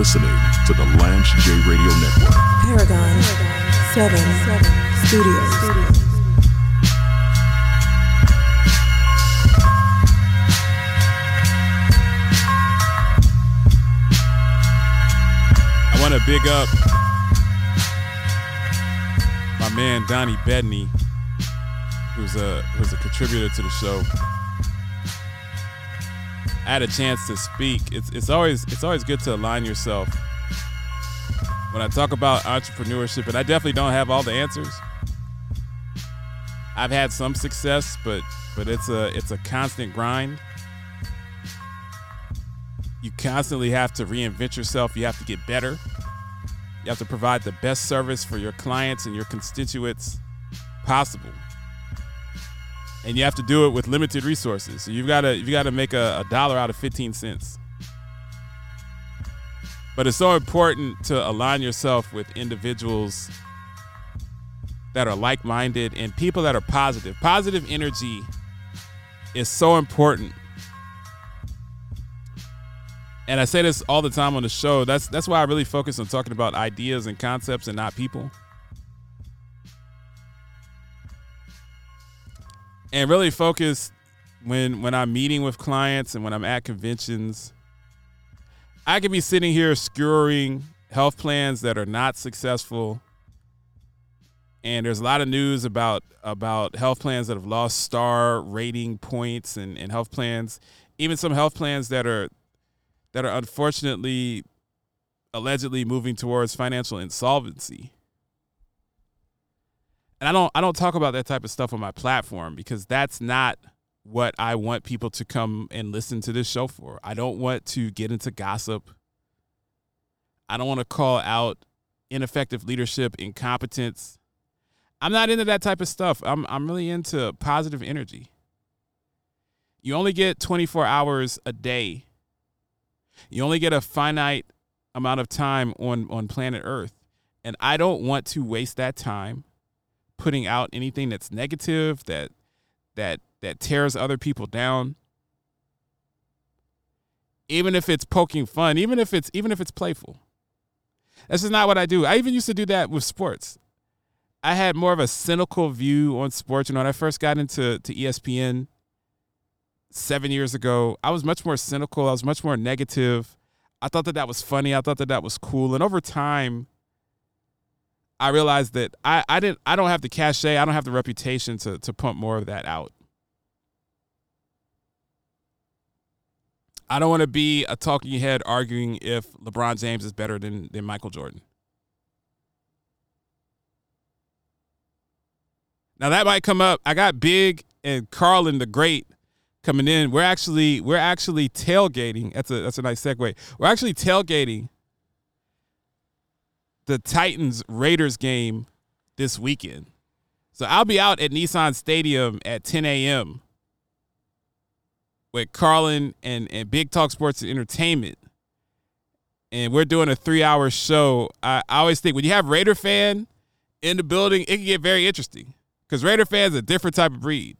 You're listening to the Lance J Radio Network. Paragon 7 Studios. I want to big up my man Donnie Bedney, who's a who's a contributor to the show. Had a chance to speak. It's it's always it's always good to align yourself. When I talk about entrepreneurship, and I definitely don't have all the answers. I've had some success, but but it's a it's a constant grind. You constantly have to reinvent yourself. You have to get better. You have to provide the best service for your clients and your constituents possible. And you have to do it with limited resources. So you've got to you've got to make a, a dollar out of 15 cents. But it's so important to align yourself with individuals that are like-minded and people that are positive. Positive energy is so important and I say this all the time on the show. That's that's why I really focus on talking about ideas and concepts and not people. And really focus when when I'm meeting with clients and when I'm at conventions. I could be sitting here skewering health plans that are not successful. And there's a lot of news about about health plans that have lost star rating points and, and health plans, even some health plans that are that are unfortunately allegedly moving towards financial insolvency. And I don't I don't talk about that type of stuff on my platform because that's not what I want people to come and listen to this show for. I don't want to get into gossip. I don't want to call out ineffective leadership, incompetence. I'm not into that type of stuff. I'm I'm really into positive energy. You only get 24 hours a day you only get a finite amount of time on on planet Earth, and I don't want to waste that time putting out anything that's negative that that that tears other people down. Even if it's poking fun, even if it's even if it's playful. This is not what I do. I even used to do that with sports. I had more of a cynical view on sports. You know, when I first got into to ESPN, seven years ago, I was much more cynical. I was much more negative. I thought that that was funny. I thought that that was cool. And over time, I realized that I, I didn't I don't have the cachet, I don't have the reputation to to pump more of that out. I don't want to be a talking head arguing if LeBron James is better than than Michael Jordan. Now that might come up. I got Big and Carlin the Great coming in. We're actually we're actually tailgating. That's a that's a nice segue. We're actually tailgating the Titans Raiders game this weekend. So I'll be out at Nissan Stadium at 10 a.m. with Carlin and, and Big Talk Sports and Entertainment. And we're doing a three hour show. I, I always think when you have Raider fan in the building, it can get very interesting. Because Raider fans are a different type of breed.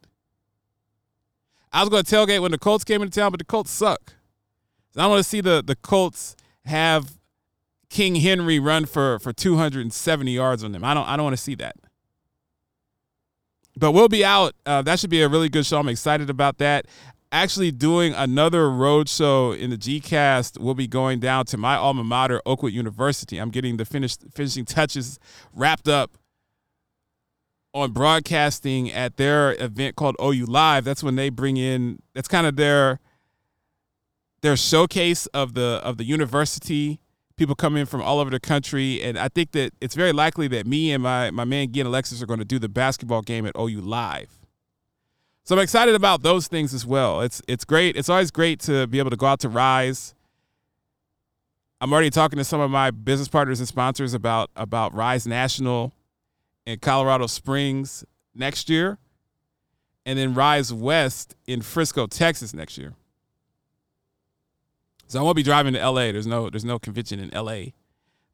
I was going to tailgate when the Colts came into town, but the Colts suck. So I want to see the the Colts have King Henry run for for 270 yards on them. I don't I don't want to see that. But we'll be out. Uh, that should be a really good show. I'm excited about that. Actually, doing another road show in the GCast. We'll be going down to my alma mater, Oakwood University. I'm getting the finished finishing touches wrapped up on broadcasting at their event called OU Live. That's when they bring in. That's kind of their their showcase of the of the university. People come in from all over the country, and I think that it's very likely that me and my my man Gian Alexis are going to do the basketball game at OU Live. So I'm excited about those things as well. It's it's great. It's always great to be able to go out to Rise. I'm already talking to some of my business partners and sponsors about about Rise National in Colorado Springs next year, and then Rise West in Frisco, Texas next year. So I won't be driving to LA. There's no there's no convention in LA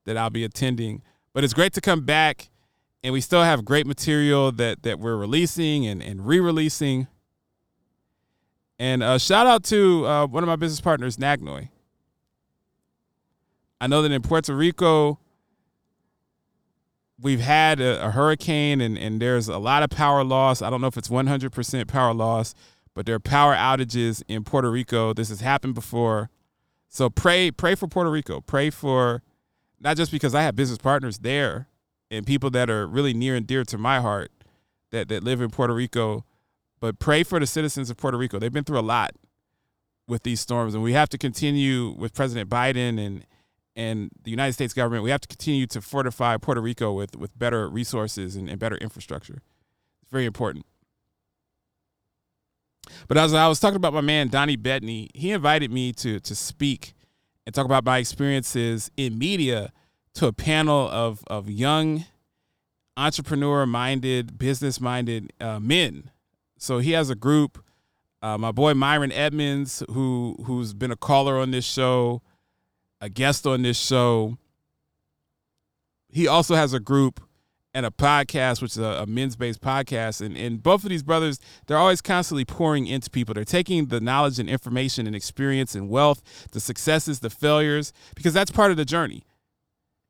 that I'll be attending. But it's great to come back and we still have great material that that we're releasing and, and re-releasing. And uh, shout out to uh, one of my business partners, Nagnoy. I know that in Puerto Rico, we've had a, a, hurricane and, and there's a lot of power loss. I don't know if it's 100% power loss, but there are power outages in Puerto Rico. This has happened before. So pray pray for Puerto Rico. Pray for not just because I have business partners there and people that are really near and dear to my heart that, that live in Puerto Rico, but pray for the citizens of Puerto Rico. They've been through a lot with these storms, and we have to continue with President Biden and and the United States government. We have to continue to fortify Puerto Rico with with better resources and, and better infrastructure. It's very important. But as I was talking about my man Donnie Bettany, he invited me to to speak and talk about my experiences in media to a panel of of young entrepreneur minded, business minded uh, men. So he has a group. Uh, my boy Myron Edmonds, who who's been a caller on this show, a guest on this show. He also has a group and a podcast, which is a, a men's based podcast. And, and both of these brothers, they're always constantly pouring into people. They're taking the knowledge and information and experience and wealth, the successes, the failures, because that's part of the journey.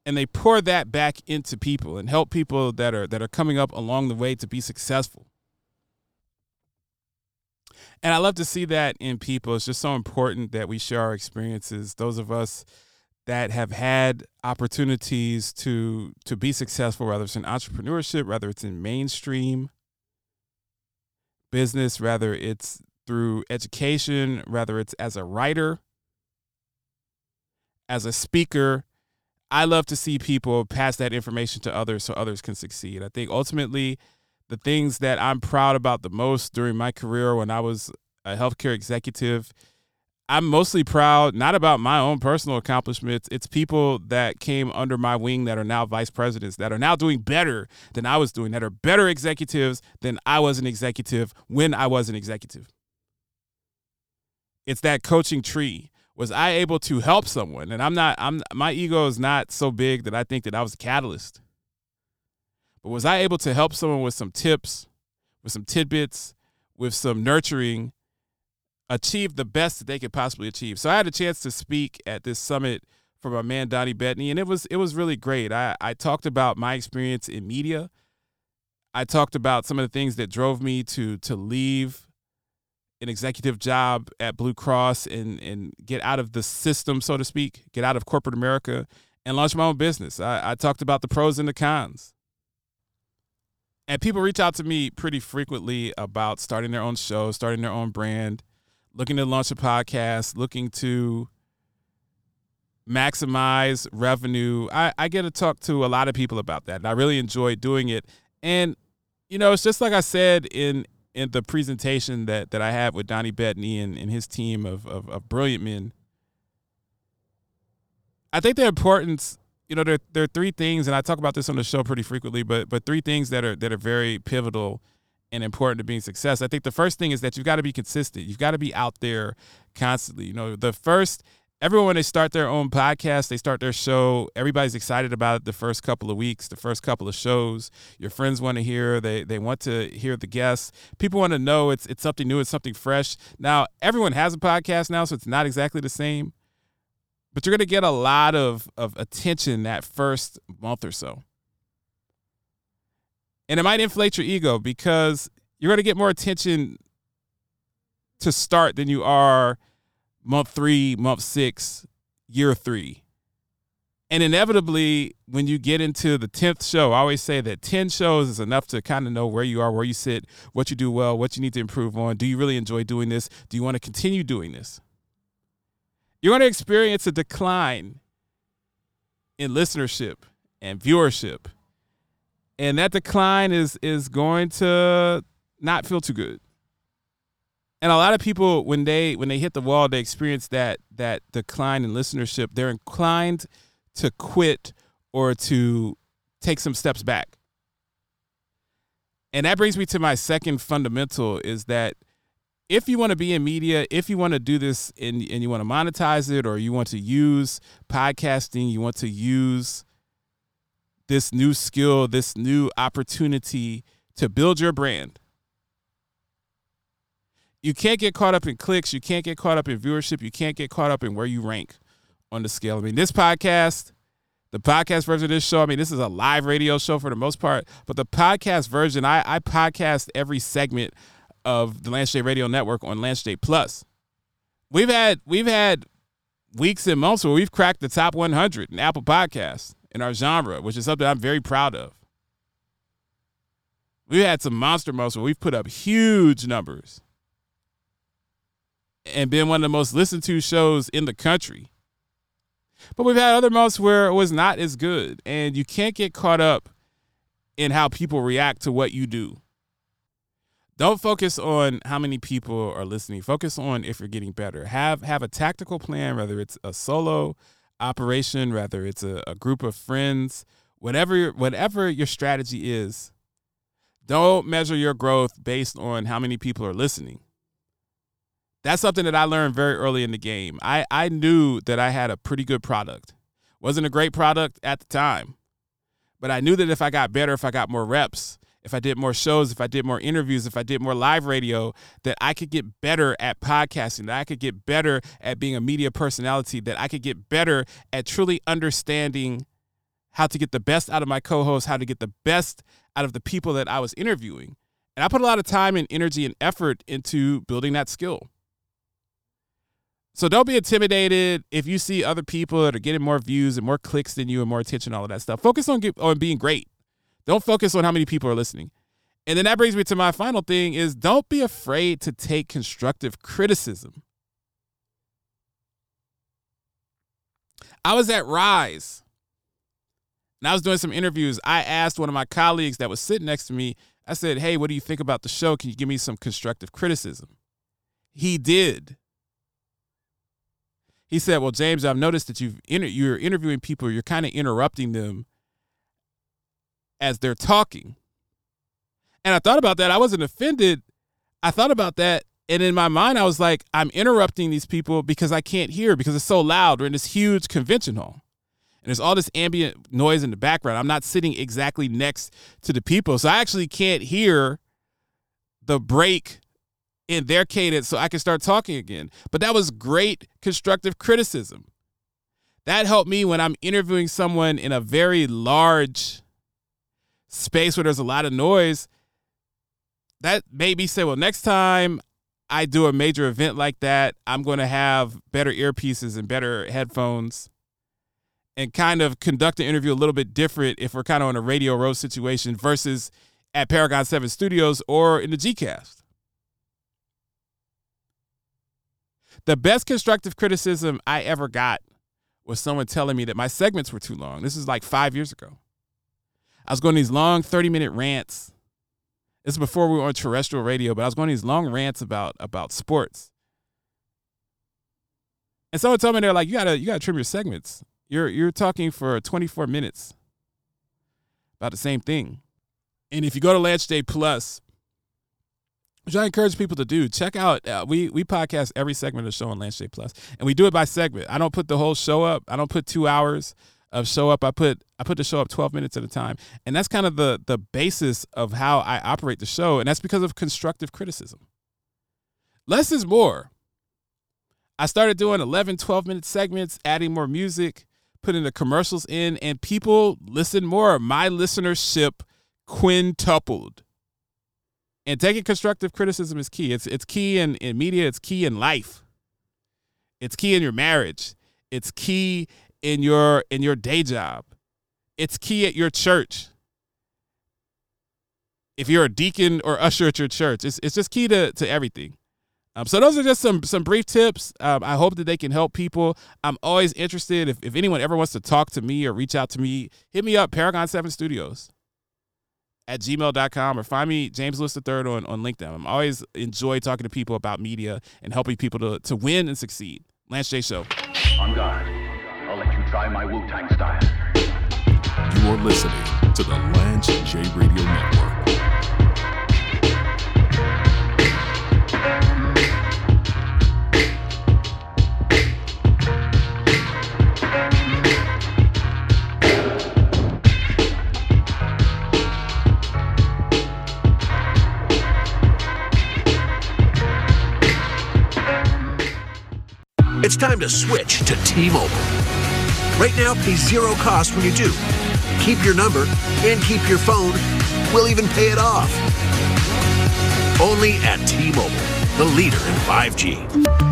And they pour that back into people and help people that are that are coming up along the way to be successful. And I love to see that in people. It's just so important that we share our experiences. Those of us that have had opportunities to to be successful, whether it's in entrepreneurship, whether it's in mainstream business, whether it's through education, whether it's as a writer, as a speaker. I love to see people pass that information to others so others can succeed. I think ultimately the things that I'm proud about the most during my career when I was a healthcare executive I'm mostly proud not about my own personal accomplishments. It's people that came under my wing that are now vice presidents, that are now doing better than I was doing, that are better executives than I was an executive when I was an executive. It's that coaching tree. Was I able to help someone? And I'm not, I'm my ego is not so big that I think that I was a catalyst. But was I able to help someone with some tips, with some tidbits, with some nurturing achieve the best that they could possibly achieve. So I had a chance to speak at this summit for my man Donnie Bettany, and it was it was really great. I, I talked about my experience in media. I talked about some of the things that drove me to to leave an executive job at Blue Cross and and get out of the system, so to speak, get out of corporate America and launch my own business. I, I talked about the pros and the cons. And people reach out to me pretty frequently about starting their own show, starting their own brand, looking to launch a podcast, looking to maximize revenue. I, I get to talk to a lot of people about that, and I really enjoy doing it. And you know, it's just like I said in in the presentation that that I have with Donnie Bettany and, and his team of, of, of brilliant men. I think the importance, you know, there there are three things, and I talk about this on the show pretty frequently, but but three things that are that are very pivotal and important to being success. I think the first thing is that you've got to be consistent. You've got to be out there constantly. You know, the first everyone when they start their own podcast, they start their show, everybody's excited about it the first couple of weeks, the first couple of shows. Your friends want to hear, they they want to hear the guests. People want to know it's it's something new, it's something fresh. Now, everyone has a podcast now, so it's not exactly the same. But you're going to get a lot of of attention that first month or so and it might inflate your ego because you're going to get more attention to start than you are month three, month six, year three. And inevitably, when you get into the 10th show, I always say that 10 shows is enough to kind of know where you are, where you sit, what you do well, what you need to improve on. Do you really enjoy doing this? Do you want to continue doing this? You're going to experience a decline in listenership and viewership and that decline is is going to not feel too good. And a lot of people when they when they hit the wall, they experience that that decline in listenership. They're inclined to quit or to take some steps back. And that brings me to my second fundamental is that if you want to be in media, if you want to do this and, and you want to monetize it or you want to use podcasting, you want to use this new skill, this new opportunity to build your brand. You can't get caught up in clicks. You can't get caught up in viewership. You can't get caught up in where you rank on the scale. I mean, this podcast, the podcast version of this show, I mean, this is a live radio show for the most part, but the podcast version, I, I podcast every segment of the J Radio Network on J Plus. We've had we've had weeks and months where we've cracked the top 100 in Apple Podcasts in our genre, which is something I'm very proud of. We've had some monster months where we've put up huge numbers and been one of the most listened to shows in the country. But we've had other months where it was not as good, and you can't get caught up in how people react to what you do. Don't focus on how many people are listening. Focus on if you're getting better. Have have a tactical plan, whether it's a solo operation, whether it's a, a group of friends, whatever whatever your strategy is. Don't measure your growth based on how many people are listening. That's something that I learned very early in the game. I, I knew that I had a pretty good product. Wasn't a great product at the time, but I knew that if I got better, if I got more reps, if I did more shows, if I did more interviews, if I did more live radio, that I could get better at podcasting, that I could get better at being a media personality, that I could get better at truly understanding how to get the best out of my co hosts, how to get the best out of the people that I was interviewing. And I put a lot of time and energy and effort into building that skill. So don't be intimidated if you see other people that are getting more views and more clicks than you and more attention, all of that stuff. Focus on get, on being great. Don't focus on how many people are listening. And then that brings me to my final thing is don't be afraid to take constructive criticism. I was at Rise and I was doing some interviews. I asked one of my colleagues that was sitting next to me, I said, Hey, what do you think about the show? Can you give me some constructive criticism? He did. He said, Well, James, I've noticed that you've inter- you're interviewing people, you're kind of interrupting them as they're talking. And I thought about that. I wasn't offended. I thought about that. And in my mind, I was like, I'm interrupting these people because I can't hear because it's so loud. We're in this huge convention hall. And there's all this ambient noise in the background. I'm not sitting exactly next to the people. So I actually can't hear the break in their cadence so I can start talking again. But that was great constructive criticism. That helped me when I'm interviewing someone in a very large space where there's a lot of noise, that made me say, well, next time I do a major event like that, I'm going to have better earpieces and better headphones and kind of conduct the interview a little bit different if we're kind of on a radio row situation versus at Paragon 7 Studios or in the GCast. The best constructive criticism I ever got was someone telling me that my segments were too long. This is like five years ago. I was going these long 30 minute rants. This is before we were on terrestrial radio, but I was going these long rants about about sports. And someone told me they're like, you gotta you gotta trim your segments. You're you're talking for 24 minutes about the same thing. And if you go to Lance J Plus, which I encourage people to do, check out. Uh, we we podcast every segment of the show on J Plus, and we do it by segment. I don't put the whole show up. I don't put two hours of show up. I put I put the show up 12 minutes at a time. And that's kind of the the basis of how I operate the show. And that's because of constructive criticism. Less is more. I started doing 11, 12 minute segments, adding more music, putting the commercials in, and people listen more. My listenership quintupled. And taking constructive criticism is key. It's it's key in, in media, it's key in life. It's key in your marriage. It's key in your in your day job. It's key at your church. If you're a deacon or usher at your church, it's it's just key to to everything. Um, so those are just some some brief tips. Um, I hope that they can help people. I'm always interested if, if anyone ever wants to talk to me or reach out to me, hit me up, Paragon 7 Studios at gmail.com or find me James Lewis III on, on LinkedIn. I'm always enjoy talking to people about media and helping people to, to win and succeed. Lance J Show. On guard. I'll let you try my Wu Tang style. You are listening to the Lance J Radio Network. It's time to switch to T-Mobile. Right now, pay zero cost when you do. Keep your number and keep your phone. We'll even pay it off. Only at T-Mobile, the leader in 5G.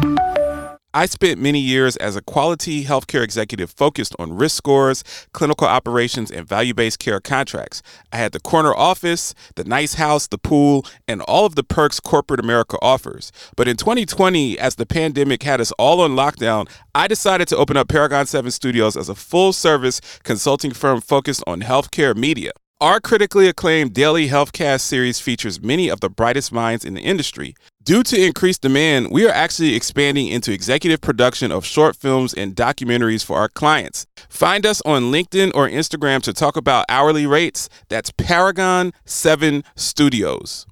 I spent many years as a quality healthcare executive focused on risk scores, clinical operations, and value based care contracts. I had the corner office, the nice house, the pool, and all of the perks corporate America offers. But in 2020, as the pandemic had us all on lockdown, I decided to open up Paragon 7 Studios as a full service consulting firm focused on healthcare media. Our critically acclaimed daily healthcast series features many of the brightest minds in the industry. Due to increased demand, we are actually expanding into executive production of short films and documentaries for our clients. Find us on LinkedIn or Instagram to talk about hourly rates. That's Paragon 7 Studios.